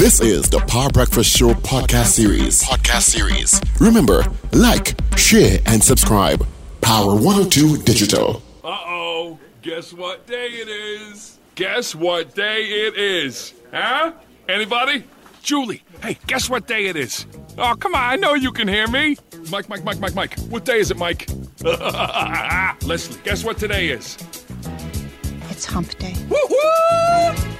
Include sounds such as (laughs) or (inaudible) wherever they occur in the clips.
This is the Power Breakfast Show podcast series. Podcast series. Remember, like, share, and subscribe. Power 102 Digital. Uh oh. Guess what day it is? Guess what day it is? Huh? Anybody? Julie, hey, guess what day it is? Oh, come on, I know you can hear me. Mike, Mike, Mike, Mike, Mike. What day is it, Mike? (laughs) Leslie, guess what today is? It's hump day. Woo-hoo!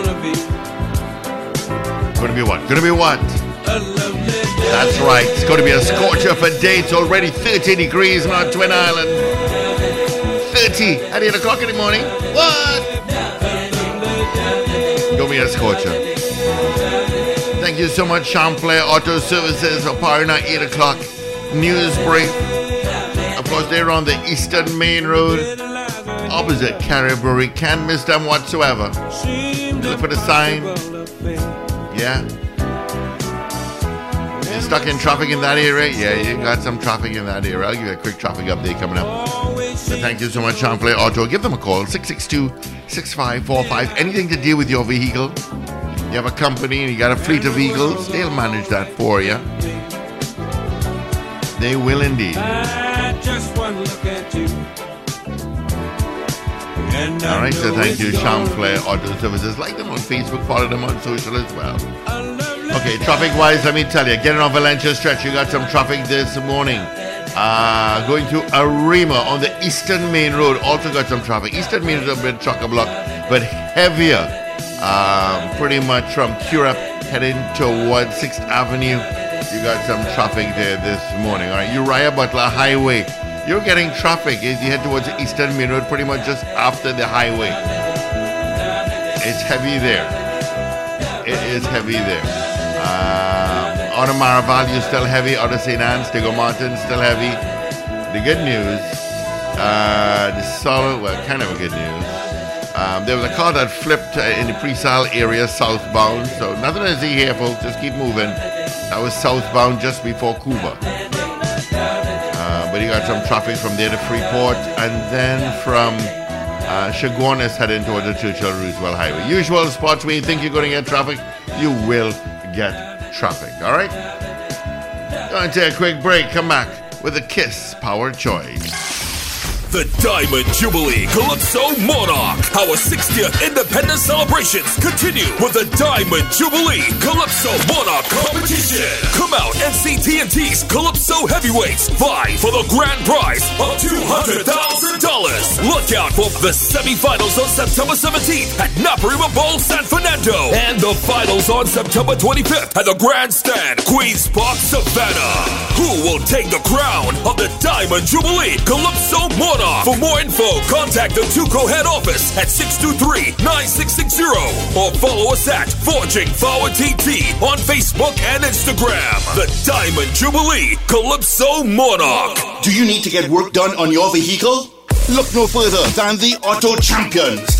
be Gonna be what? Gonna be what? That's right. It's going to be a scorcher for dates. Already 30 degrees on our Twin Island. 30 at 8 o'clock in the morning. What? Going to be a scorcher. Thank you so much, Champlain Auto Services, for powering our 8 o'clock news break. Of course, they're on the Eastern Main Road, opposite Caribou. Can't miss them whatsoever. Look for the sign. Yeah. Stuck in traffic in that area? Yeah, you got some traffic in that area. I'll give you a quick traffic update coming up. Thank you so much, Champlain Auto. Give them a call, 662-6545. Anything to deal with your vehicle? You have a company and you got a fleet of vehicles, they'll manage that for you. They will indeed. All right, so thank you, it's gonna Auto Services. Like them on Facebook, follow them on social as well. Okay, traffic wise, let me tell you, getting on Valencia Stretch, you got some traffic this morning. Uh, going to Arima on the Eastern Main Road, also got some traffic. Eastern Main Road a bit chock a block, but heavier. Um, pretty much from Curab heading towards 6th Avenue. You got some traffic there this morning. All right, Uriah Butler Highway. You're getting traffic as you head towards the Eastern Main Road, pretty much just after the highway. It's heavy there. It is heavy there. Um, out Maraval, you're still heavy. Of St. Anne's, Diego Martin, still heavy. The good news, uh, the solid, well, kind of a good news. Um, there was a car that flipped uh, in the Preysal area southbound, so nothing to see here, folks. Just keep moving. That was southbound just before Couva. Some traffic from there to Freeport, and then from uh, Chaguanas heading towards the Churchill Roosevelt Highway. Usual spots where you think you're going to get traffic, you will get traffic. All right? Going to take a quick break. Come back with a Kiss Power Choice. The Diamond Jubilee Calypso Monarch. Our 60th independence celebrations continue with the Diamond Jubilee Calypso Monarch competition. Come out and see TNT's Calypso Heavyweights vie for the grand prize of $200,000. Look out for the semifinals on September 17th at Naparima Bowl, San Fernando, and the finals on September 25th at the Grandstand, Queens Park, Savannah. Who will take the crown of the Diamond Jubilee Calypso Monarch? For more info, contact the TUCO head office at 623-9660 or follow us at Forging Forward TT on Facebook and Instagram. The Diamond Jubilee Calypso Monarch. Do you need to get work done on your vehicle? Look no further than the Auto Champions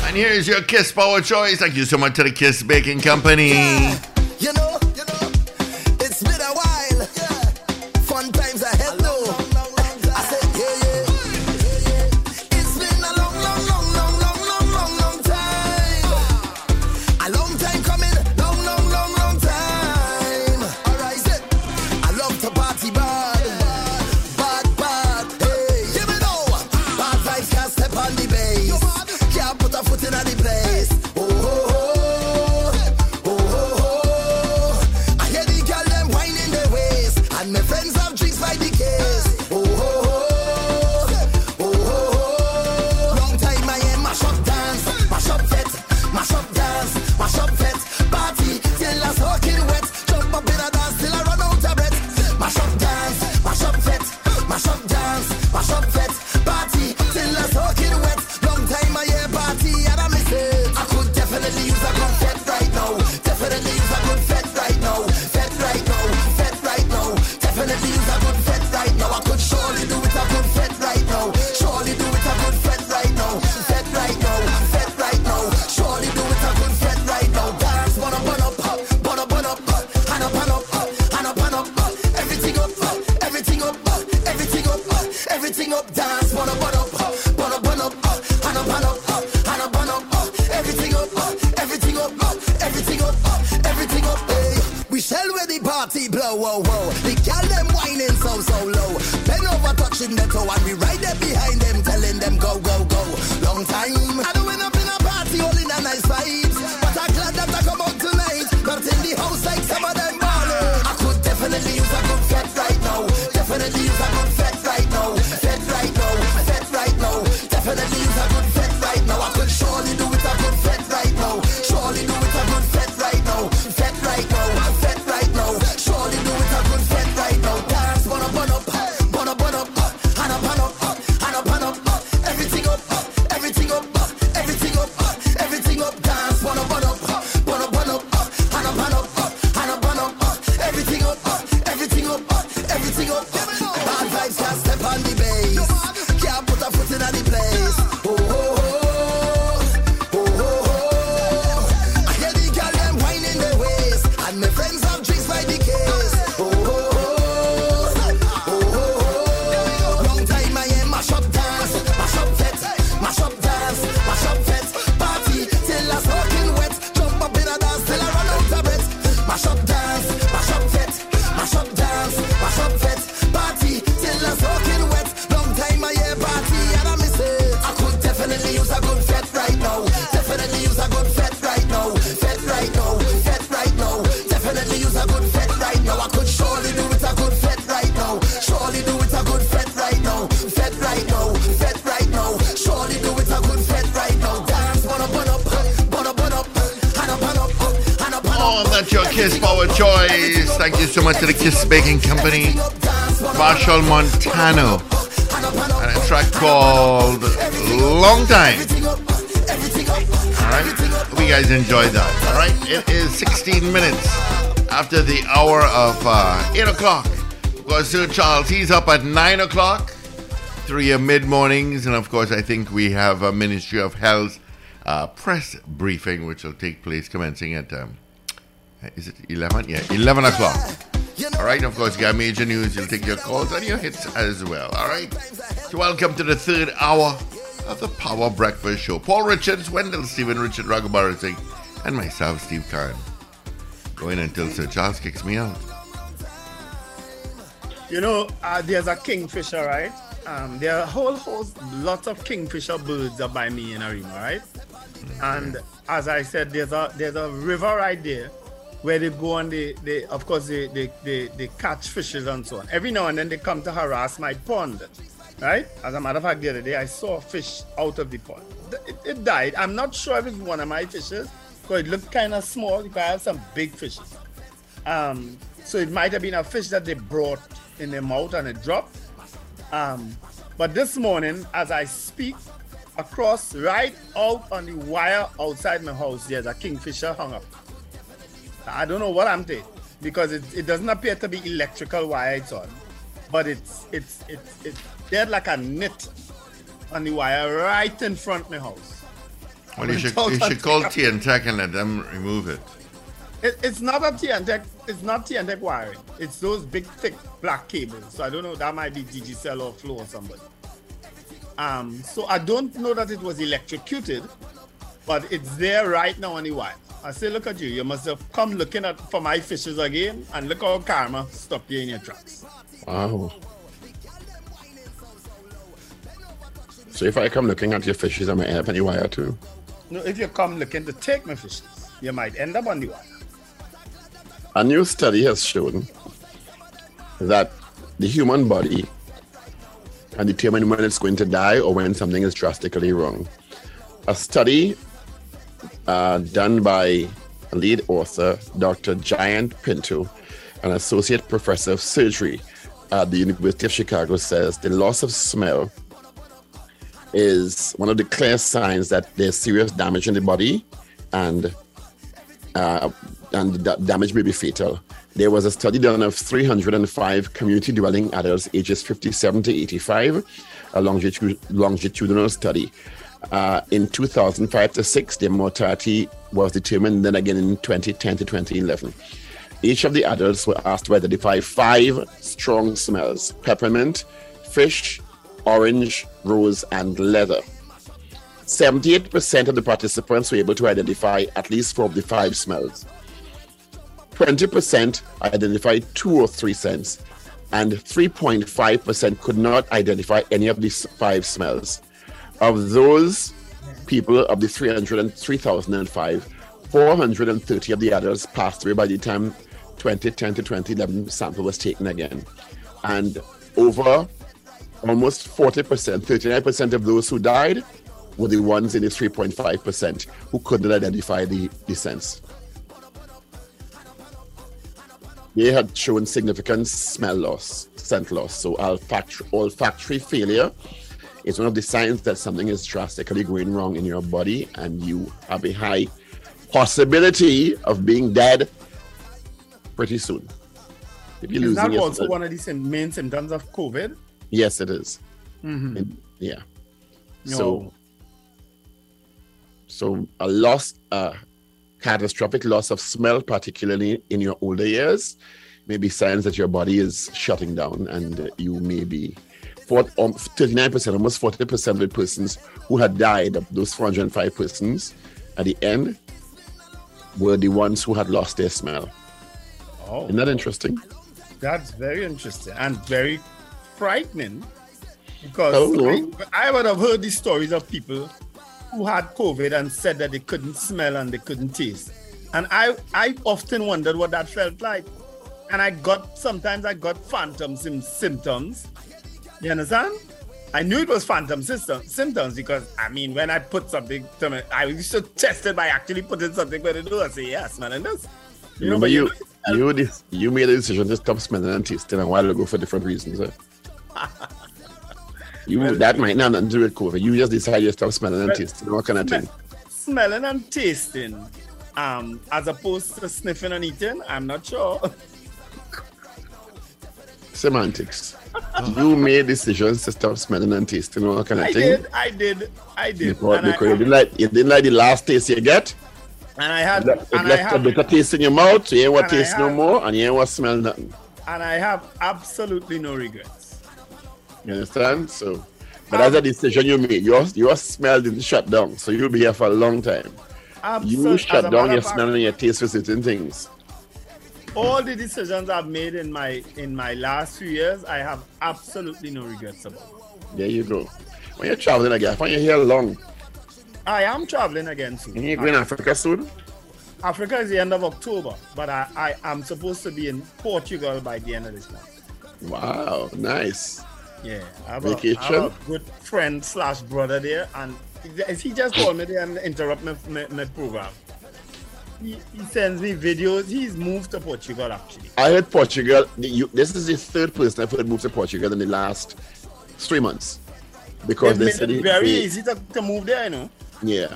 and here's your Kiss Power choice. Thank you so much to the Kiss Baking Company. Yeah, you know. place. to the Kiss Baking Company, Machel Montano, and a track called Long Time. Alright, hope you guys enjoyed that. Alright, it is 16 minutes after the hour of uh, 8 o'clock. Of course, Sir Charles, he's up at 9 o'clock through your mid mornings, and of course, I think we have a Ministry of Health uh, press briefing, which will take place commencing at um, is it eleven? Yeah, eleven o'clock. All right, of course, you got major news. You'll take your calls and your hits as well. All right. So, welcome to the third hour of the Power Breakfast Show. Paul Richards, Wendell Stephen, Richard Ragoobarsingh, and myself, Steve Khan. Going until Sir Charles kicks me out. You know, uh, there's a kingfisher, right? Um, there are a whole host, lots of kingfisher birds are by me in Arima, right? Mm-hmm. And as I said, there's a there's a river right there where they go and they, of course they, they, they, they, catch fishes and so on. Every now and then they come to harass my pond. Right? As a matter of fact, the other day I saw a fish out of the pond. It, it died. I'm not sure if it's one of my fishes because it looked kind of small If I have some big fishes. Um, so it might have been a fish that they brought in their mouth and it dropped. Um, but this morning, as I speak, across right out on the wire outside my house, there's a kingfisher hung up. I don't know what I'm doing because it, it doesn't appear to be electrical wire it's on, but it's it's it's it's there's like a net on the wire right in front of my house. Well, you should, you should call T&TEC and let them remove it. It, it's not a T&TEC. It's not T&TEC wiring. It's those big, thick black cables. So I don't know. That might be Digicel or Flow or somebody. Um. So I don't know that it was electrocuted, but it's there right now on the wire. I say, look at you. You must have come looking at for my fishes again, and look how karma stop you in your tracks. Wow. So if I come looking at your fishes, I might end up on the wire too. No, if you come looking to take my fishes, you might end up on the wire. A new study has shown that the human body can determine when it's going to die or when something is drastically wrong. A study uh, done by lead author Dr. Jayant Pinto, an associate professor of surgery at the University of Chicago, says the loss of smell is one of the clear signs that there's serious damage in the body and uh, and the damage may be fatal. There was a study done of 305 community dwelling adults ages 57 to 85, a longitudinal study. Uh, in 2005 to 6, their mortality was determined, then again in 2010 to 2011. Each of the adults were asked to identify five strong smells peppermint, fish, orange, rose, and leather. 78% of the participants were able to identify at least four of the five smells. 20% identified two or three scents, and 3.5% could not identify any of these five smells. Of those people, of the 303,005, 430 of the adults passed away by the time 2010 to 2011 sample was taken again. And over almost 40%, 39% of those who died were the ones in the 3.5% who couldn't identify the, sense. They had shown significant smell loss, scent loss. So olfactory, olfactory failure is one of the signs that something is drastically going wrong in your body and you have a high possibility of being dead pretty soon. If you're is that also one of the main symptoms of COVID? Yes, it is. Mm-hmm. And, yeah. No. So, so a loss, uh, catastrophic loss of smell, particularly in your older years, may be signs that your body is shutting down and you may be. For, um, 39%, almost 40% of the persons who had died, of those 405 persons, at the end, were the ones who had lost their smell. Oh. Isn't that interesting? That's very interesting and very frightening because I, I would have heard these stories of people who had COVID and said that they couldn't smell and they couldn't taste. And I, I often wondered what that felt like. And I got, sometimes I got phantom symptoms. You understand? I knew it was phantom system, symptoms because, I mean, when I put something to me, I used to test it by actually putting something where it do. I say, yeah, smelling this. You know, but you, you, you, you made a decision to stop smelling and tasting a while ago for different reasons. Eh? (laughs) You well, that might not do with COVID. You just decided to stop smelling and tasting. What kind of thing? Smelling and tasting, um, as opposed to sniffing and eating. I'm not sure. (laughs) Semantics. you made decisions to stop smelling and tasting. What kind of I thing? Did, I did. I did. Because, because I, you, didn't like, you didn't like the last taste you get. And I had. It, left, it left a bitter taste in your mouth. So you ain't want taste no more, and you ain't want smell nothing. And I have absolutely no regrets. You understand? So, but that's a decision you made. Your your smell didn't shut down, so you'll be here for a long time. Absolutely. You shut down your smell and your taste for certain things. All the decisions I've made in my in my last few years, I have absolutely no regrets about. There you go. When you're traveling again, when you're here long. I am traveling again soon. And you're going to Africa soon? Africa is the end of October, but I, I am supposed to be in Portugal by the end of this month. Wow, nice. Yeah, I have, a, I have a good friend slash brother there, and he- he just called me there and interrupt my, my, my program. He, he sends me videos. He's moved to Portugal actually. I heard Portugal. You, this is the third person I've heard move to Portugal in the last three months because they said it it- very they- easy to, to move there, you know. Yeah.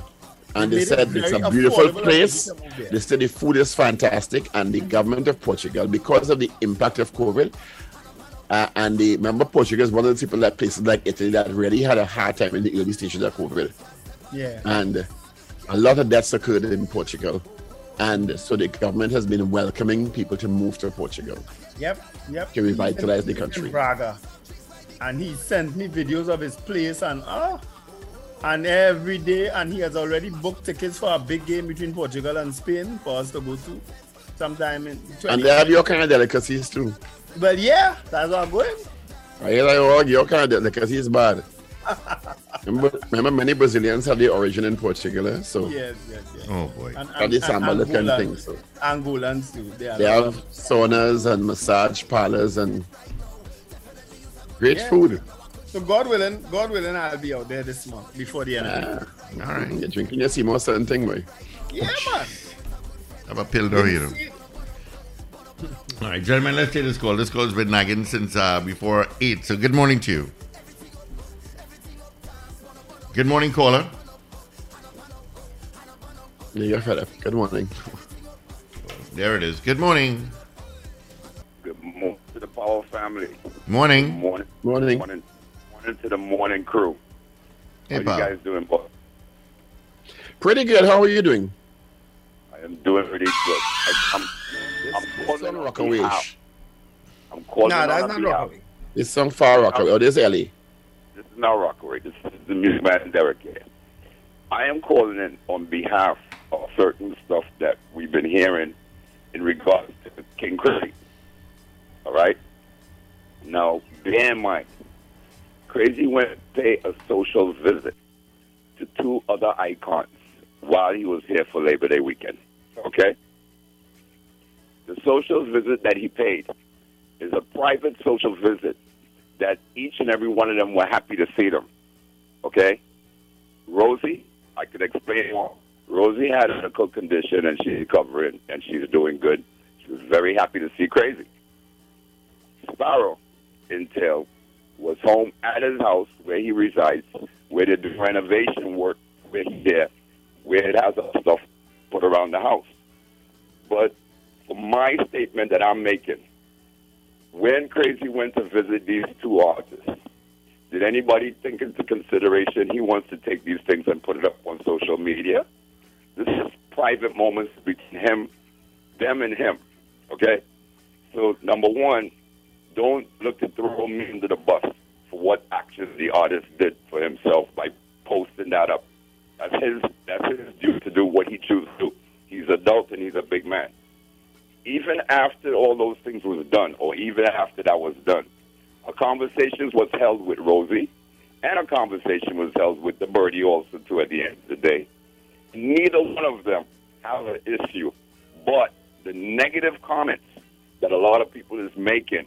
And They they said it's a beautiful place. easy to move there. They said the food is fantastic, and the government of Portugal, because of the impact of COVID, uh, and the remember Portugal is one of the people that places like Italy that really had a hard time in the early stages of COVID, Yeah. and a lot of deaths occurred in Portugal, and so the government has been welcoming people to move to Portugal. Yep, yep. To revitalize the in- country. in Braga. And he sent me videos of his place and ah, and every day, and he has already booked tickets for a big game between Portugal and Spain for us to go to sometime in 20. And they have your kind of delicacies too. But yeah, that's what I'm going. I hear like, oh, your kind of delicacies bad. Remember, remember, many Brazilians have their origin in Portugal, eh? so Yes, yes, yes. Oh boy. And, And the samba look and Angolans- things, so. Angolans too. They, are they have saunas and massage parlors and great Yeah. food. So God willing, God willing, I'll be out there this month before the end. of the All right, you're drinking your Seymour certain thing, boy. Yeah, man. Have a pill door here. All right, gentlemen, let's take this call. This call's been nagging since uh, before 8. So good morning to you. Good morning, caller. Yeah, you're fed up. Good morning. There it is. Good morning. Good morning to the Power family. Morning. Morning. Morning. Morning. Morning to the morning crew. Hey, How you guys doing, boy? Pretty good. How are you doing? I am doing pretty good. I, I'm, I'm calling on Rockaway. I'm calling Nah, on that's not behalf- Rockaway. It's some far Rockaway. Oh, this is Ellie. This is not Rockaway. This is the music man Derek here. I am calling in on behalf of certain stuff that we've been hearing in regards to King Crazy. All right? Now, bear in mind, Crazy went to pay a social visit to two other icons while he was here for Labor Day weekend. Okay? The social visit that he paid is a private social visit that each and every one of them were happy to see them. Okay? Rosie, I could explain more. Rosie had a medical condition and she's recovering and she's doing good. She was very happy to see Crazy. Sparrow, Intel, was home at his house where he resides, where they renovation work, he's there, uh, where it has stuff put around the house. But for my statement that I'm making, when Crazy went to visit these two artists, did anybody think into consideration he wants to take these things and put it up on social media? This is private moments between him, them, and him. Okay? So, number one, don't look to throw me under the bus for what actions the artist did for himself by posting that up. That's his that's his due to do what he chooses to. He's adult and he's a big man. Even after all those things was done, or even after that was done, a conversation was held with Rosie, and a conversation was held with the birdie also too at the end of the day. Neither one of them have an issue, but the negative comments that a lot of people is making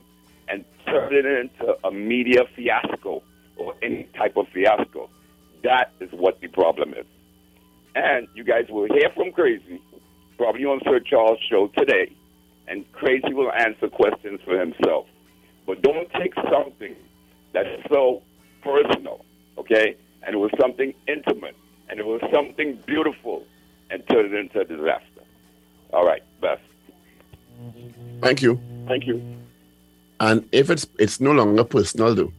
and turn it into a media fiasco or any type of fiasco. That is what the problem is. And you guys will hear from Crazy, probably on Sir Charles' show today, and Crazy will answer questions for himself. But don't take something that's so personal, okay? And it was something intimate, and it was something beautiful, and turn it into a disaster. All right, best. Thank you. Thank you. And if it's it's no longer personal, though.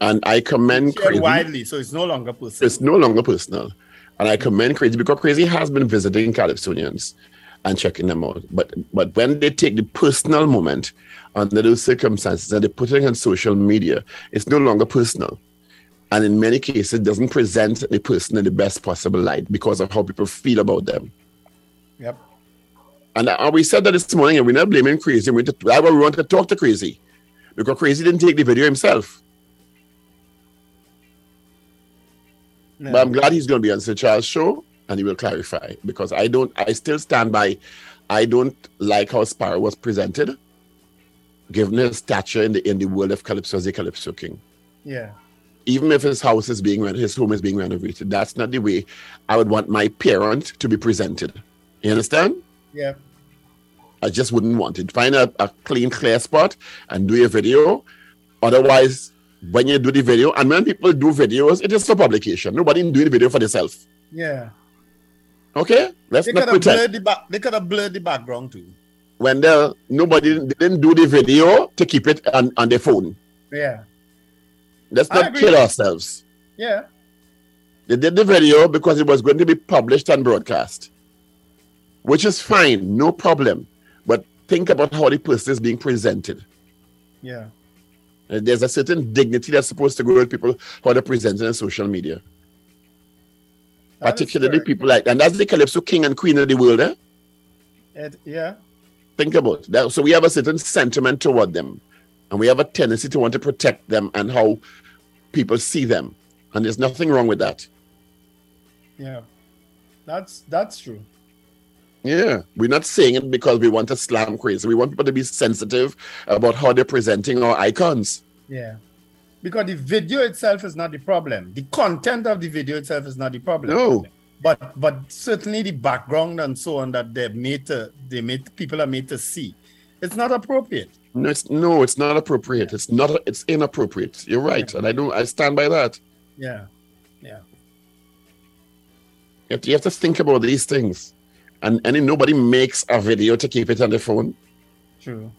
And I commend Shared widely, so it's no longer personal. It's no longer personal. And I commend Crazy because Crazy has been visiting Calypsonians and checking them out. But but when they take the personal moment under those circumstances and they put it on social media, it's no longer personal. And in many cases, it doesn't present the person in the best possible light because of how people feel about them. Yep. And uh, we said that this morning, and we're not blaming Crazy. We, I we want to talk to Crazy because Crazy didn't take the video himself. But I'm glad he's going to be on Sir Charles' show and he will clarify because I don't, I still stand by, I don't like how Sparrow was presented given his stature in the in the world of calypso as a calypso king. Yeah. Even if his house is being his home is being renovated, that's not the way I would want my parent to be presented. You understand? Yeah. I just wouldn't want it. Find a, a clean, clear spot and do a video. Otherwise, when you do the video, and when people do videos, it is for publication. Nobody doing the video for themselves. Yeah. Okay? Let's They not pretend. the back. They could have blurred the background too. When they nobody didn't do the video to keep it on, on their phone. Yeah. Let's I not agree. kill ourselves. Yeah. They did the video because it was going to be published and broadcast, which is fine, no problem. But think about how the person is being presented. Yeah. There's a certain dignity that's supposed to go with people how they're presented on social media. That Particularly people like, and that's the Calypso king and queen of the world. Eh? It, yeah. Think about that. So we have a certain sentiment toward them, and we have a tendency to want to protect them and how people see them. And there's nothing wrong with that. Yeah. That's that's true. Yeah, we're not saying it because we want to slam crazy. We want people to be sensitive about how they're presenting our icons. Yeah. Because the video itself is not the problem. The content of the video itself is not the problem. No. But but certainly the background and so on that they're made to they made people are made to see. It's not appropriate. No, it's no, it's not appropriate. It's not. It's inappropriate. You're right, and I don't. I stand by that. Yeah. Yeah. You have to, you have to think about these things, and and nobody makes a video to keep it on the phone. True.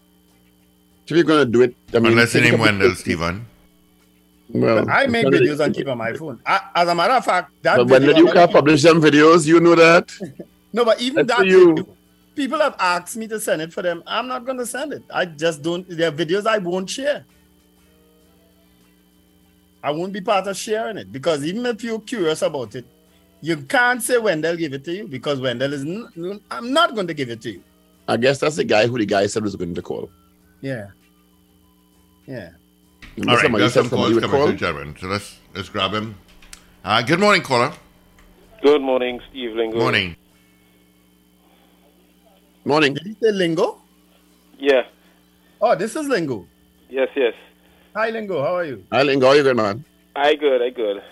If you're gonna do it, I mean, Unless your think name about- Wendell, Stephen. Well, I make videos and keep on my phone. I, as a matter of fact, that But when video you can't publish them videos, you know that. (laughs) No, but even That's that you. video, people have asked me to send it for them. I'm not going to send it. I just don't. There are videos I won't share. I won't be part of sharing it because even if you're curious about it, you can't say Wendell give it to you because Wendell is. N- I'm not going to give it to you. I guess that's the guy who the guy said was going to call. Yeah. Yeah. Remember All right, somebody got some calls coming call? through, gentlemen. So let's let's grab him. Uh, good morning, caller. Good morning, Steve Lingo. Morning. Morning. Did he say Lingo? Yeah. Oh, this is Lingo. Yes, yes. Hi, Lingo. How are you? Hi, Lingo. How are you going, man? I good, I good.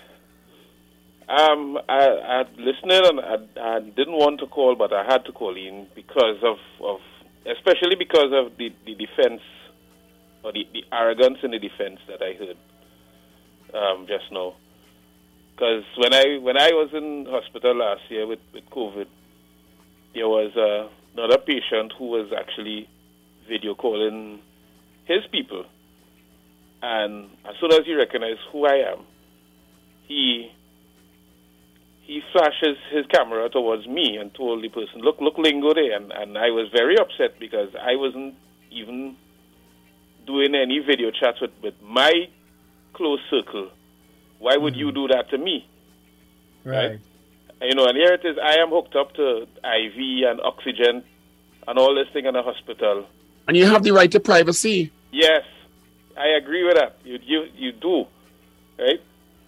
Um, I, I listened and I, I didn't want to call, but I had to call in because of, of especially because of the, the defense or the, the arrogance in the defense that I heard um, just now. Because when I when I was in hospital last year with, with COVID, there was uh, another patient who was actually video calling his people. And as soon as he recognized who I am, he he flashes his camera towards me and told the person, "Look, look, Lingo there." And, and I was very upset because I wasn't even doing any video chats with, with my close circle. Why would you hmm. do that to me? Right. You know, and here it is. I am hooked up to IV and oxygen and all this thing in a hospital. And you have the right to privacy. Yes, I agree with that. You you you do, right?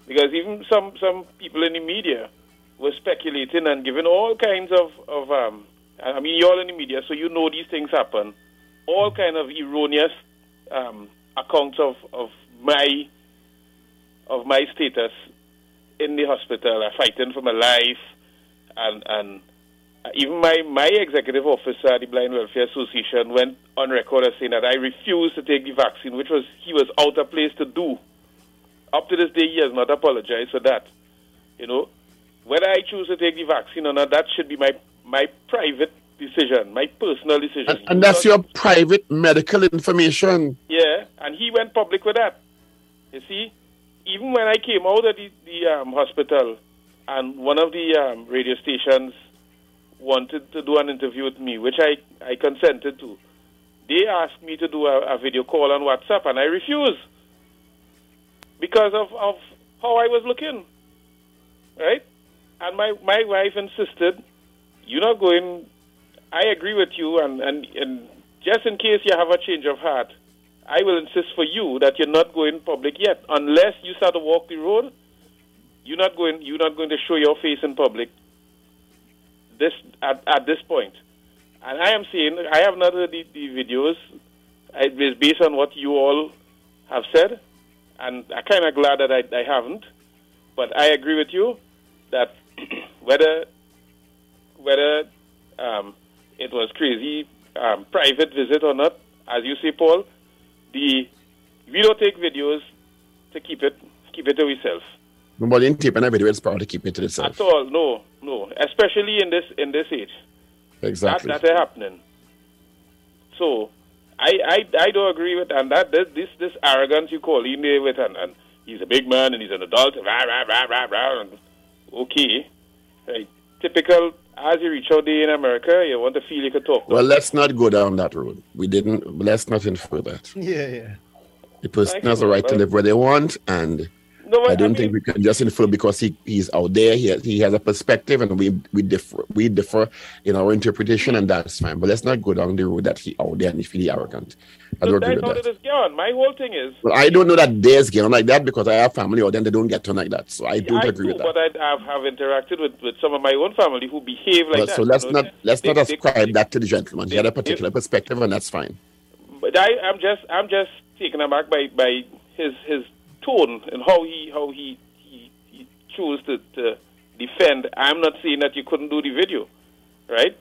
Because even some some people in the media were speculating and giving all kinds of of um. I mean, you're all in the media, so you know these things happen. All kind of erroneous um, accounts of of my of my status in the hospital, uh, fighting for my life, and and uh, even my, my executive officer at the Blind Welfare Association went on record as saying that I refused to take the vaccine, which was he was out of place to do. Up to this day, he has not apologized for that. You know, whether I choose to take the vaccine or not, that should be my my private decision, my personal decision. And, and that's your private medical information. Yeah, and he went public with that. You see, even when I came out of the, the um, hospital and one of the um, radio stations wanted to do an interview with me, which I, I consented to, they asked me to do a, a video call on WhatsApp, and I refused because of, of how I was looking. Right? And my, my wife insisted, You're not going. I agree with you, and, and, and just in case you have a change of heart, I will insist for you that you're not going public yet, unless you start to walk the road. You're not going. You're not going to show your face in public. This at, at this point, and I am saying I have not heard the, the videos it is based on what you all have said, and I'm kind of glad that I, I haven't. But I agree with you that (coughs) whether whether um, it was crazy um, private visit or not, as you say, Paul, the we don't take videos to keep it keep it to ourselves. Nobody in tape and video is proud to keep it to itself. At all, no, no. Especially in this in this age. Exactly. That, that is happening. So, I, I I don't agree with and that this this, this arrogance you call in there with and, and he's a big man and he's an adult. Rah, rah, rah, rah, rah, and okay, right. Typical. As you reach out there in America, you want to feel you can talk. Well, let's not go down that road. We didn't. Let's not infer that. (laughs) Yeah, yeah. The person Thank has you, a right to live where they want, and No, I I don't mean- think we can just infer because he, he's out there. He has, he has a perspective, and we we differ we differ in our interpretation, and that's fine. But let's not go down the road that he out there and he feel arrogant. I don't agree with that. it is gone. My whole thing is Well, I don't know that there's getting like that because I have family or then they don't get on like that. So I don't I agree do, with that. but I have, have interacted with, with some of my own family who behave like Well, that. so let's know, not let's they- not they- ascribe that to the gentleman. He had a they- particular perspective, and that's fine. But I, I'm just I'm just taken aback by, by his his tone and how he how he he, he chose to, to defend. I'm not saying that you couldn't do the video, right?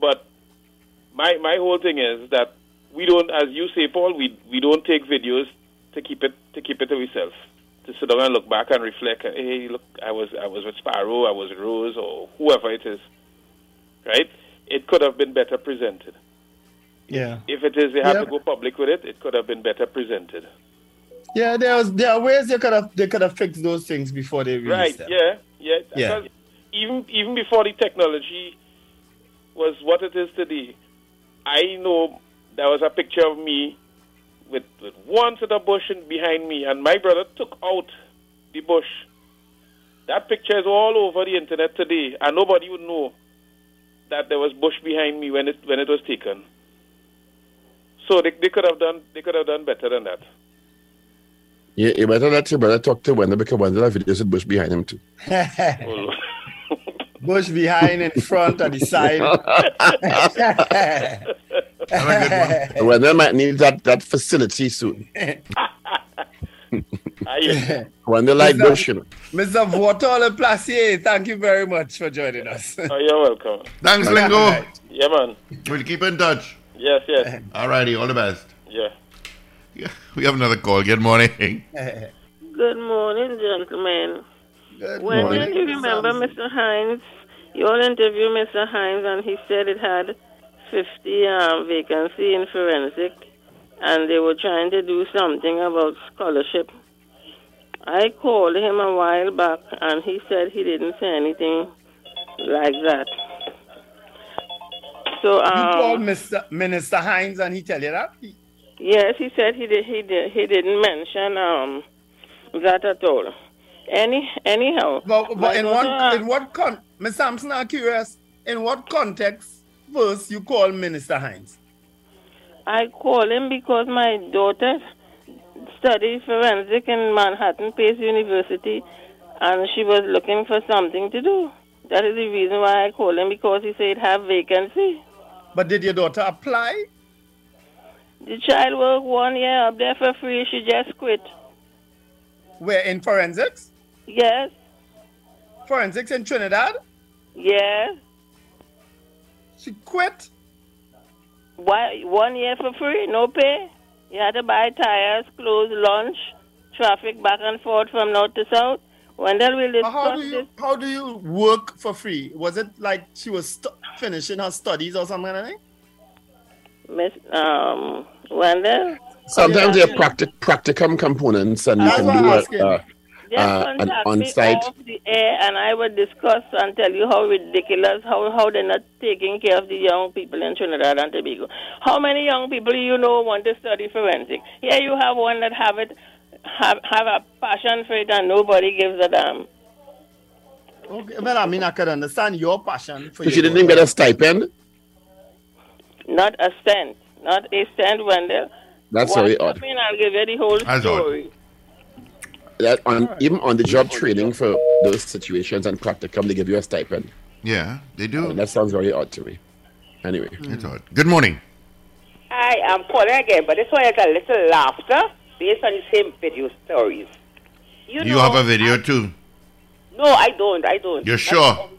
But my my whole thing is that we don't, as you say, Paul, we we don't take videos to keep it to keep it to ourselves. To sit down and look back and reflect. Hey, look, I was I was with Sparrow, I was with Rose, or whoever it is, right? It could have been better presented. Yeah. If it is they have Yeah. to go public with it, it could have been better presented. Yeah, there was there are ways they could have they could have fixed those things before they released Right? them. Yeah, yeah. Yeah. Because even even before the technology was what it is today, I know there was a picture of me with, with one set of bush behind me, and my brother took out the bush. That picture is all over the internet today, and nobody would know that there was bush behind me when it when it was taken. So they, they could have done they could have done better than that. You, you better let your brother talk to Wendell because Wendell have videos with Bush behind him too. (laughs) Bush behind and in front and the side. (laughs) Wendell might need that, that facility soon. (laughs) Wendell like Mr. Bush, you know. Mr. Voitole Placier, thank you very much for joining us. Oh, you're welcome. Thanks, Lingo. Yeah, man. We'll keep in touch. Yes, yes. All righty, all the best. Yeah. (laughs) We have another call. Good morning. (laughs) Good morning, gentlemen. Good when morning. you remember Mr. Hinds, you all interviewed Mr. Hinds and he said it had 50 um, vacancy in forensic and they were trying to do something about scholarship. I called him a while back and he said he didn't say anything like that. So you called um, Mr. Minister Hinds and he tell you that? Yes, he said he did. He did. He didn't mention um that at all. Any anyhow. But, but in what in what con Miss Sampson, I'm curious, in what context first you call Minister Hinds? I call him because my daughter studied forensic in Manhattan Pace University, and she was looking for something to do. That is the reason why I call him because he said have vacancy. But did your daughter apply? The child worked one year up there for free. She just quit. We're in forensics? Yes. Forensics in Trinidad? Yes. She quit. Why one year for free, no pay? You had to buy tires, clothes, lunch, traffic back and forth from north to south. Wendell will But how discuss do this. you how do you work for free? Was it like she was stu- finishing her studies or something like that? Miss um Wendell. Sometimes they have practic- practicum components and you That's can do asking. a, uh, Just uh, an contact on site. off the air and I will discuss and tell you how ridiculous, how, how they're not taking care of the young people in Trinidad and Tobago. How many young people you know want to study forensic? Here you have one that have it, have, have a passion for it and nobody gives a damn. Okay, well, I mean, I could understand your passion for So she didn't even get a stipend? Not a cent. Not a cent, Wendell. That's One very odd. come in, I'll give you the whole That's odd. story. That on even on the job training for those situations and practicum, they give you a stipend. Yeah, they do. that sounds very odd to me. Anyway, It's odd. Good morning. Hi, I am calling again, but this one is a little laughter based on the same video stories. You, You know, have a video too. No, I don't. I don't. You're Not sure?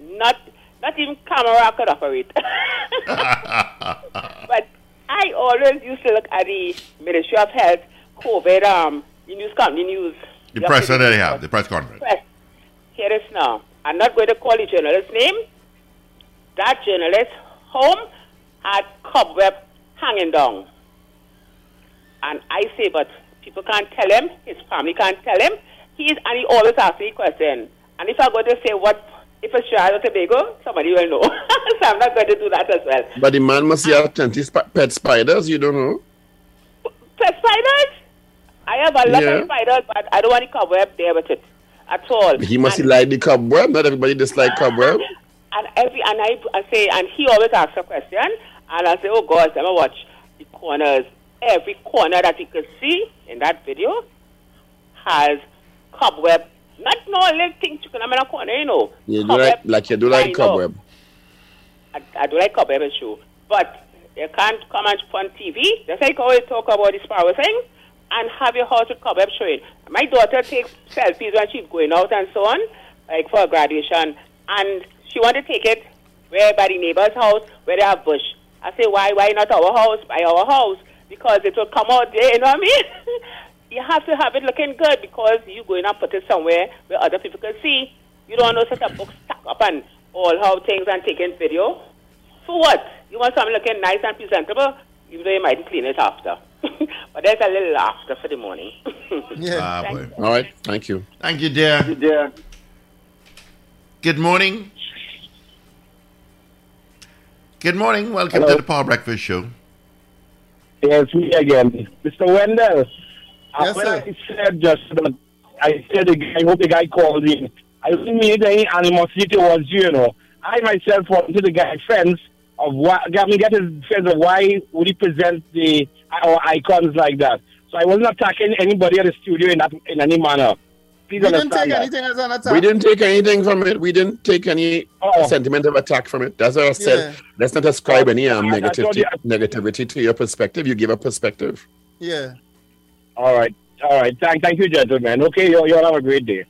Not, not even camera could operate. but I always used to look at the Ministry of Health COVID um the news company news. The press that they have, the press conference. Press. Here is now. I'm not going to call the journalist's name. That journalist's home had cobweb hanging down. And I say, but people can't tell him, his family can't tell him. He's, and he always asks me question. And if I go to say what, if it's Trinidad or Tobago, somebody will know. (laughs) so I'm not going to do that as well. But the man must have plenty sp- pet spiders, you don't know? Pet spiders? I have a lot Yeah. of spiders, but I don't want the cobweb there with it at all. He must And- like the cobweb. Not everybody dislike cobweb. (laughs) And every and I, I say, and he always asks a question, and I say, oh God, let me watch the corners. Every corner that you could see in that video has cobweb. Not no little thing you can have in a corner, you know. You do like, like you do like know. cobweb. I, I do like cobweb show, but you can't come and on TV. Just like always talk about the power thing, and have your house with cobweb showing. My daughter takes selfies when she's going out and so on, like for graduation, and she want to take it where by the neighbor's house where they have bush. I say, why, why not our house, by our house? Because it will come out there, you know what I mean? (laughs) you have to have it looking good because you're going and put it somewhere where other people can see. You don't want to set a book stuck up and all how things and taking video. For what? You want something looking nice and presentable, even though you might clean it after. (laughs) but there's a little after for the morning. (laughs) Ah, boy. All right. Thank you. Thank you, dear. dear. Good morning. Good morning. Welcome Hello. to the Power Breakfast Show. Yes, me again. Mr. Wendell, Yes, when sir. I said just that, I said, the guy- I hope the guy called in. I didn't mean any animosity towards you, you know. I myself wanted to the guy friends of why, got me get his friends of why would he present the our icons like that. So I wasn't attacking anybody at the studio in that in any manner. Please We didn't take that. anything as an attack. We didn't take anything from it. We didn't take any sentiment of attack from it. That's what I said. Yeah. Let's not ascribe any um, I- I told negativity, negativity to your perspective. You give a perspective. Yeah. All right. All right. Thank, thank you, gentlemen. Okay, you, you all have a great day.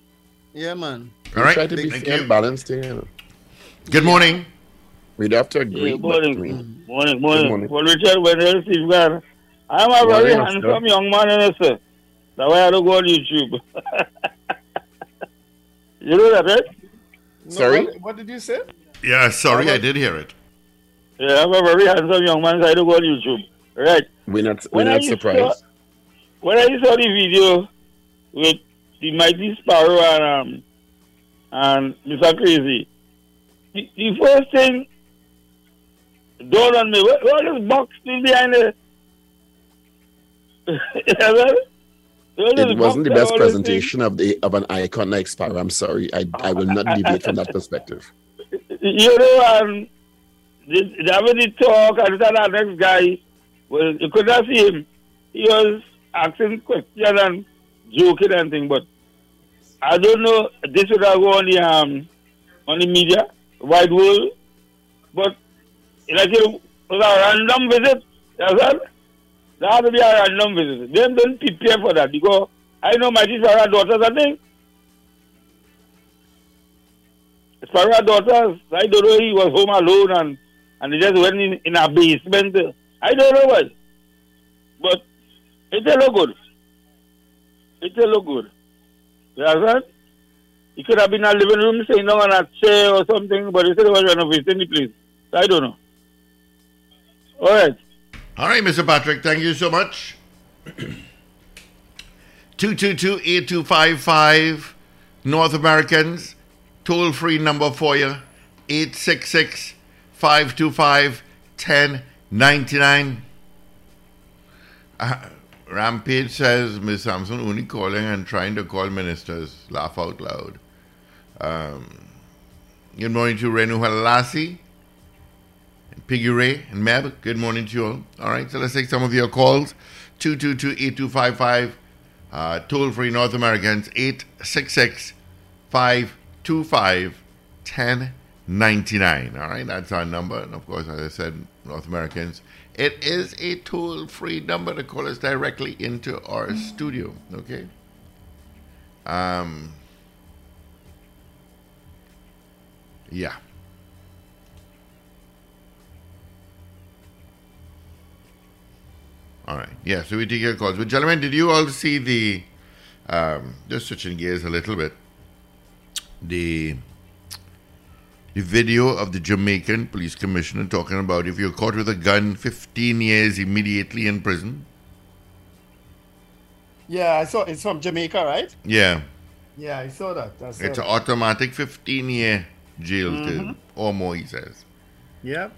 Yeah, man. All right. Try to be Thank fair you. and balanced here. You know. Good morning. We'd have to agree. Yeah, but morning. Morning, Good morning. morning. Well, Richard, when you receive God, I'm a very Morning, sir. handsome young man, you know, sir. That's why I don't go on YouTube. (laughs) you know that, right? Sorry? What, what did you say? Yeah, sorry, I did hear it. Yeah, I'm a very handsome young man, so I don't go on YouTube. Right. We're not, we're When not surprised. Saw, when I saw the video with the Mighty Sparrow and, um, and Mr. Crazy, the, the first thing dawned on me, what, what is box still behind the... yeah, (laughs) man? What is It wasn't the best and all this thing? presentation of the of an icon like Sparrow. I'm sorry. I, I will not deviate from that perspective. you know, um, the, the, when he talk and that next guy, well, you could not see him. He was asking questions and joking and thing, but I don't know. This would have on the um on the media, wide world, but like it was a random visit. You understand? That had to be a random visit. They don't prepare for that because I know my sister and daughters. I think as daughters, I don't know he was home alone and and he just went in, in a basement. I don't know what. But it look good. It look good. You understand? He could have been in a living room sitting down on a chair or something, but he said he was renovating the place. So I don't know. All right. All right, Mr. Patrick, thank you so much. (clears throat) 222-8255 North Americans, toll free number for you, 866-525-1099. Uh, Rampage says Miss Sampson only calling and trying to call ministers. Laugh out loud. Um, good morning to Renu Halasi. Piggy Ray and Meb, good morning to you all. All right, so let's take some of your calls. 222-8255, uh, toll-free North Americans, 866-525-1099. All right, that's our number. And of course, as I said, North Americans, it is a toll free number to call us directly into our studio. Okay. Um, yeah. All right. Yeah, so we take your calls. But, gentlemen, did you all see the, um, just switching gears a little bit, the the video of the Jamaican police commissioner talking about if you're caught with a gun, 15 years immediately in prison? Yeah, I saw it's from Jamaica, right? Yeah. Yeah, I saw that. It's an automatic 15 year jail Mhm. term or more, he says. Yeah.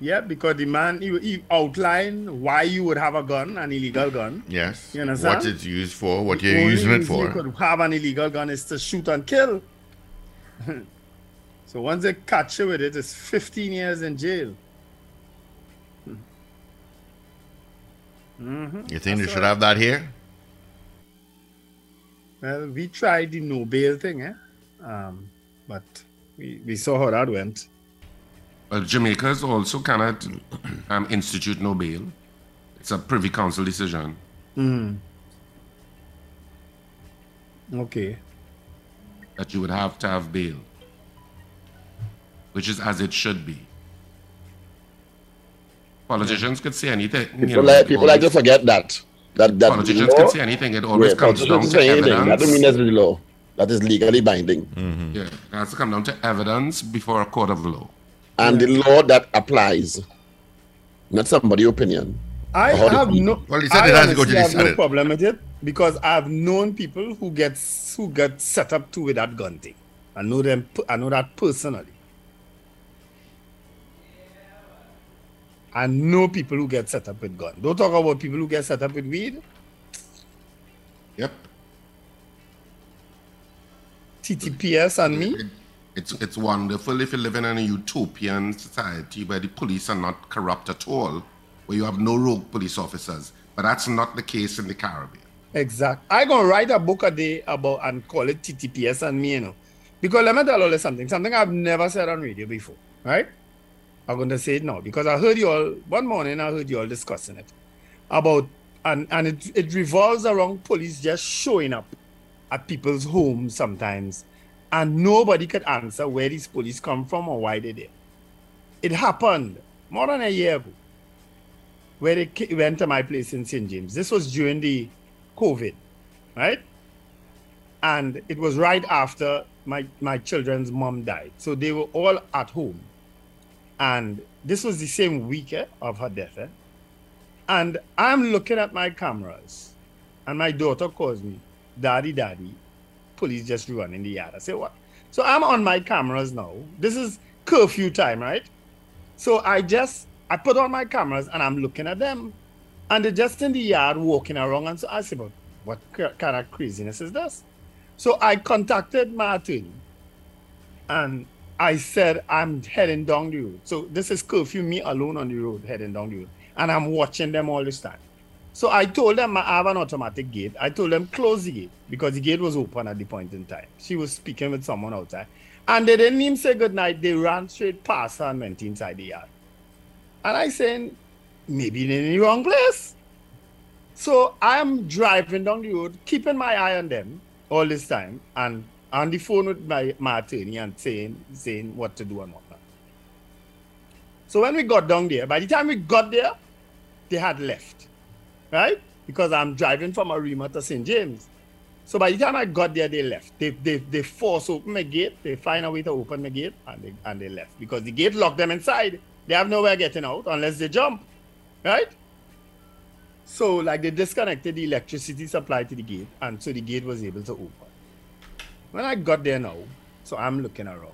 Yeah, because the man he, he outlined why you would have a gun, an illegal gun. Yes. You understand? What it's used for, what The you're using it for. You could have an illegal gun is to shoot and kill. (laughs) so once they catch you with it, it's 15 years in jail. Mm-hmm. You think they should have that here? Well, we tried the no bail thing, eh? Um, but we, we saw how that went. Well, Jamaica's also cannot (clears throat) um, institute no bail. It's a Privy Council decision. Mm. Okay. that you would have to have bail, which is as it should be. Politicians could say anything. you People know, like it people like to forget that. That that Politicians law, can say anything, it always Wait, comes politicians down say to anything. That doesn't mean that's the law. That is legally binding. Mm-hmm. Yeah, it has to come down to evidence before a court of law. And the law that applies, not somebody's opinion. I have no. Well, he said I it has to go to the have no problem with it because I've known people who get who get set up to with that gun thing. I know them. I know that personally. I know people who get set up with gun. Don't talk about people who get set up with weed. Yep. TTPS and me. It's it's wonderful if you live in a utopian society where the police are not corrupt at all, where you have no rogue police officers. But that's not the case in the Caribbean. Exact. I gonna write a book a day about and call it TTPS and me, you know. Because let me tell you something, something I've never said on radio before, right? I'm gonna say it now because I heard you all one morning. I heard you all discussing it about and and it, it revolves around police just showing up at people's homes sometimes, and nobody could answer where these police come from or why they're there. It happened more than a year ago, where they went to my place in St. James. This was during the COVID, right? And it was right after my, my children's mom died. So they were all at home. And this was the same week eh, of her death. eh? And I'm looking at my cameras, and my daughter calls me, Daddy, Daddy, police just run in the yard. I say, What? So I'm on my cameras now. This is curfew time, right? So I just I put on my cameras and I'm looking at them. And they're just in the yard walking around. And so I said, But what kind of craziness is this? So I contacted attorney and I said, I'm heading down the road. So this is curfew, me alone on the road, heading down the road. And I'm watching them all this time. So I told them I have an automatic gate. I told them close the gate because the gate was open at the point in time. She was speaking with someone outside. And they didn't even say goodnight. They ran straight past her and went inside the yard. And I saying, maybe they're in the wrong place. So I'm driving down the road, keeping my eye on them all this time, and on the phone with my, attorney and saying saying what to do and whatnot. So when we got down there, by the time we got there, they had left. Right? Because I'm driving from Arima to St. James. So by the time I got there, they left. They they they force open my gate. They find a way to open my gate and they and they left. Because the gate locked them inside. They have nowhere getting out unless they jump. Right? So like they disconnected the electricity supply to the gate, and so the gate was able to open. When I got there now, so I'm looking around,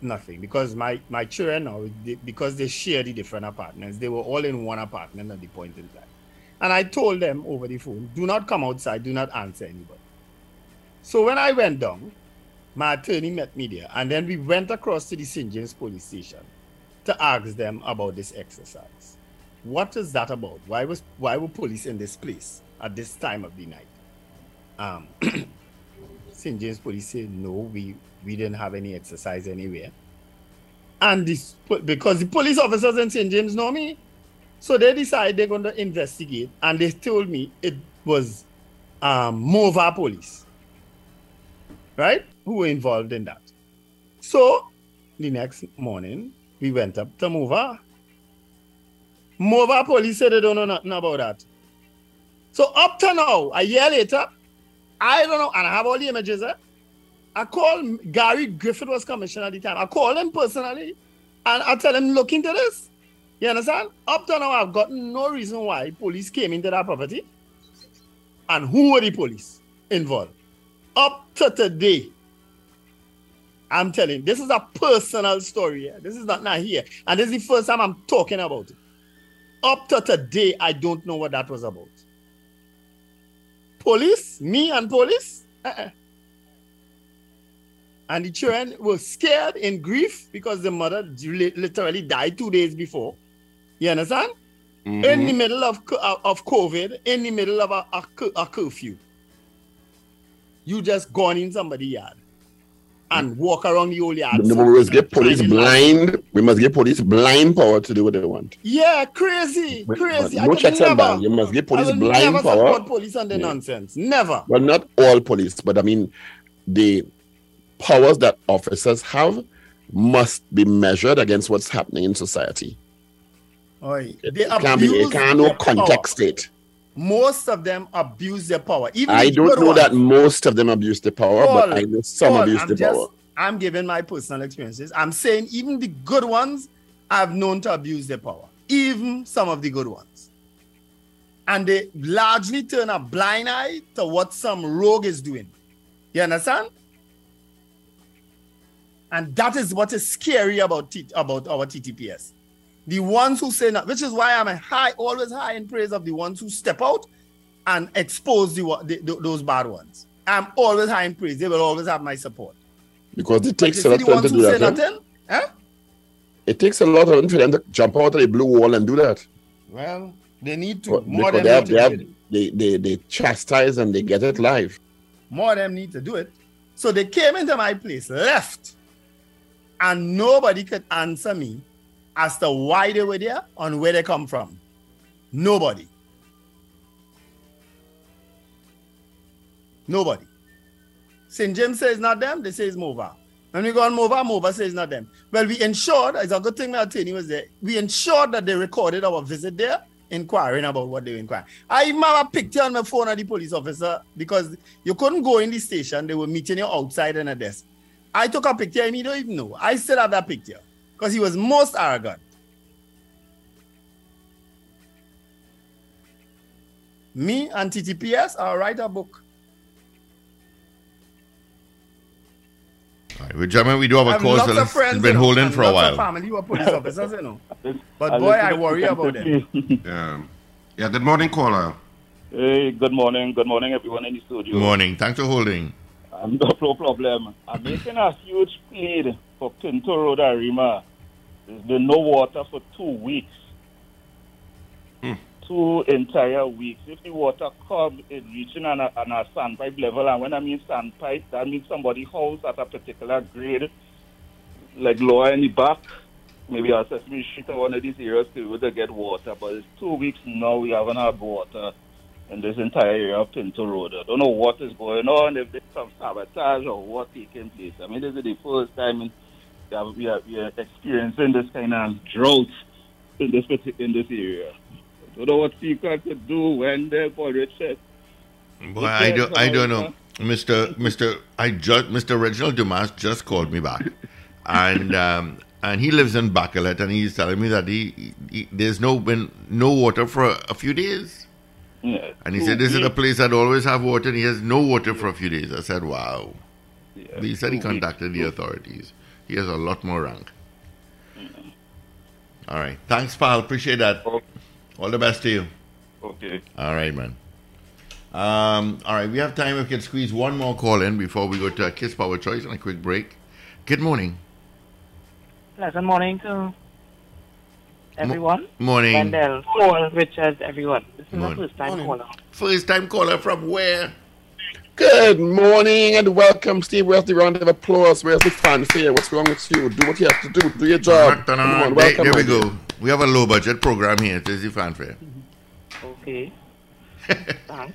nothing because my my children now they, because they share the different apartments, they were all in one apartment at the point in time, and I told them over the phone, do not come outside, do not answer anybody. So when I went down, my attorney met me there, and then we went across to the St. James police station to ask them about this exercise. What is that about? Why was why were police in this place at this time of the night? Um, (clears throat) St. James Police said, no, we, we didn't have any exercise anywhere. And this, because the police officers in St. James know me, so they decided they're going to investigate. And they told me it was um, Mova police, right, who were involved in that. So the next morning, we went up to Mova. Mova police said they don't know nothing about that. So up to now, a year later, I don't know, and I have all the images. Eh? I called Gary Griffith was commissioner at the time. I called him personally, and I tell him look into this. You understand? Up to now, I've gotten no reason why police came into that property, and who were the police involved. Up to today, I'm telling this is a personal story. Yeah? This is not, not here. And this is the first time I'm talking about it. Up to today, I don't know what that was about. Police, me and police. Uh-uh. And the children were scared in grief because the mother literally died two days before. You understand? Mm-hmm. In the middle of, of COVID, in the middle of a, a, a curfew. You just gone in somebody's yard and walk around the old yard. We must get police blind. We must get police blind power to do what they want. Yeah, crazy, crazy. no checks and balance. You must get police blind never power. Support police and the yeah. nonsense. Never. Well, not all police, but I mean, the powers that officers have must be measured against what's happening in society. Oy. It, it can't be. It can't no context state most of them abuse their power. Even I don't know ones. that most of them abuse the power, Paul, but I know some Paul, abuse I'm the just, power. I'm giving my personal experiences. I'm saying even the good ones I've known to abuse their power. Even some of the good ones. And they largely turn a blind eye to what some rogue is doing. You understand? And that is what is scary about, T- about our TTPS. The ones who say that, which is why I'm high, always high in praise of the ones who step out and expose the, the, the those bad ones. I'm always high in praise. They will always have my support. Because it takes a lot of time to do that. Eh? It takes a lot of time for them to jump out of the blue wall and do that. Well, they need to. But, more they have, they, have, they, they, they chastise and they get it live. More of them need to do it. So they came into my place, left, and nobody could answer me as to why they were there and where they come from. Nobody. Nobody. St. James says not them, they say it's Mova. When we go on Mova, Mova says not them. Well, we ensured, it's a good thing my attorney was there, we ensured that they recorded our visit there, inquiring about what they were inquiring. I even have a picture on my phone of the police officer because you couldn't go in the station, they were meeting you outside in a desk. I took a picture and you don't even know. I still have that picture because he was most arrogant. Me and TTPS, I'll write a book. All right, well, gentlemen, we do have a cause that has been holding for a while. family who are police (laughs) officers, you know. But boy, I worry about them. (laughs) Yeah. yeah, good morning, caller. Hey, good morning. Good morning, everyone in the studio. Good morning. Thanks for holding. Um, (laughs) no problem. I'm making a huge plea for Pinto Road Arima there's been no water for two weeks. Hmm. Two entire weeks. If the water comes, it's reaching on a, on a sandpipe level. And when I mean sandpipe, that means somebody house at a particular grade, like lower in the back. Maybe a Sesame Street or one of these areas to be able to get water. But it's two weeks now we haven't had water in this entire area of Pinto Road. I don't know what is going on, if there's some sabotage or what taking place. I mean, this is the first time in we are, we are, we are experiencing this kind of drought in this in this area. I don't know what Seacon could do when the porridge set. Boy, I don't, I don't know. Mr. Mr. I just Mr. Reginald Dumas just called me back, and um, and he lives in Bacolet, and he's telling me that he, he there's no been no water for a, a few days. Yeah. And he said this is a place that always have water, and he has no water for a few days. I said, wow. Yeah. He said he contacted the authorities. He has a lot more rank. Mm-hmm. All right. Thanks, pal. Appreciate that. Okay. All the best to you. Okay. All right, man. Um, all right, we have time. We can squeeze one more call in before we go to a Kiss Power Choice and a quick break. Good morning. Pleasant morning to everyone. Mo- morning. Wendell, Paul, Richard, everyone. This is morning. my first time caller. First time caller from where? Good morning and welcome, Steve. Where's the round of applause? Where's the fanfare? What's wrong with you? Do what you have to do. Do your job. Come on, There, welcome. there we go. We have a low budget program here. It is the fanfare. Okay. (laughs)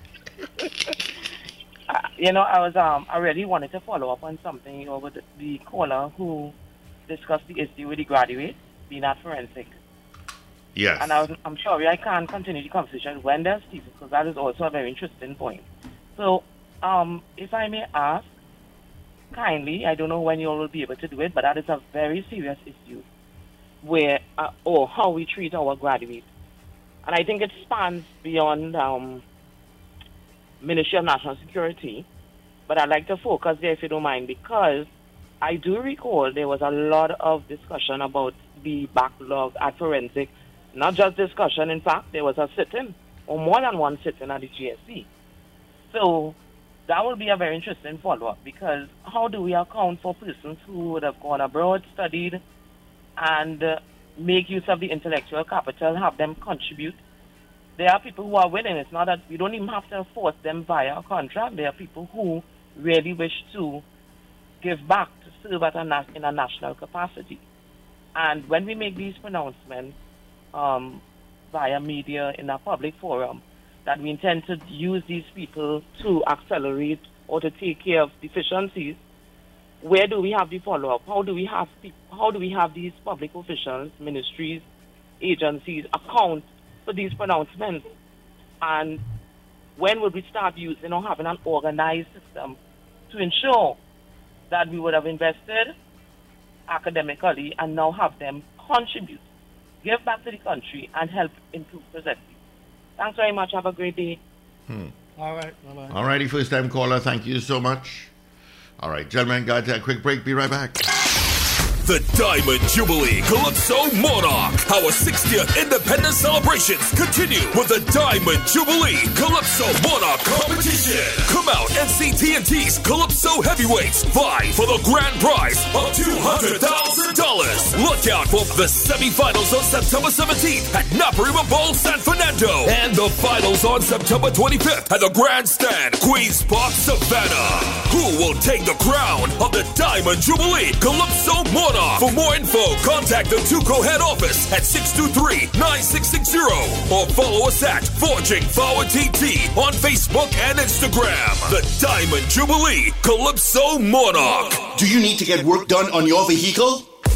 Uh, you know, I was um, I really wanted to follow up on something you know, with the caller who discussed the issue with the graduates being at forensic. Yes. And I was, I'm sorry I can't continue the conversation when there's Stephen because that is also a very interesting point. So, um, if I may ask, kindly, I don't know when you all will be able to do it, but that is a very serious issue where, uh, or how we treat our graduates. And I think it spans beyond um, Ministry of National Security, but I'd like to focus there if you don't mind because I do recall there was a lot of discussion about the backlog at forensic. Not just discussion, in fact, there was a sitting, or more than one sitting at the JSC. So that will be a very interesting follow up because how do we account for persons who would have gone abroad, studied, and uh, make use of the intellectual capital, have them contribute? There are people who are willing. It's not that we don't even have to force them via a contract. There are people who really wish to give back to serve at a na- in a national capacity. And when we make these pronouncements um, via media in a public forum, that we intend to use these people to accelerate or to take care of deficiencies, where do we have the follow up? How do we have how do we have these public officials, ministries, agencies account for these pronouncements? And when would we start using or having an organized system to ensure that we would have invested academically and now have them contribute, give back to the country, and help improve presently? Thanks very much. Have a great day. Hmm. All right. Bye-bye. All righty, first time caller. Thank you so much. All right, gentlemen, got to take a quick break. Be right back. The Diamond Jubilee Calypso Monarch. Our 60th independence celebrations continue with the Diamond Jubilee Calypso Monarch competition. Come out and see TNT's Calypso Heavyweights vie for the grand prize of $200,000. Look out for the semifinals on September 17th at Naparima Bowl, San Fernando, and the finals on September 25th at the Grandstand, Queens Park, Savannah. Who will take the crown of the Diamond Jubilee Calypso Monarch? For more info, contact the TUCO head office at 623-9660 or follow us at Forging Forward TT on Facebook and Instagram. The Diamond Jubilee Calypso Monarch. Do you need to get work done on your vehicle?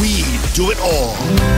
We do it all.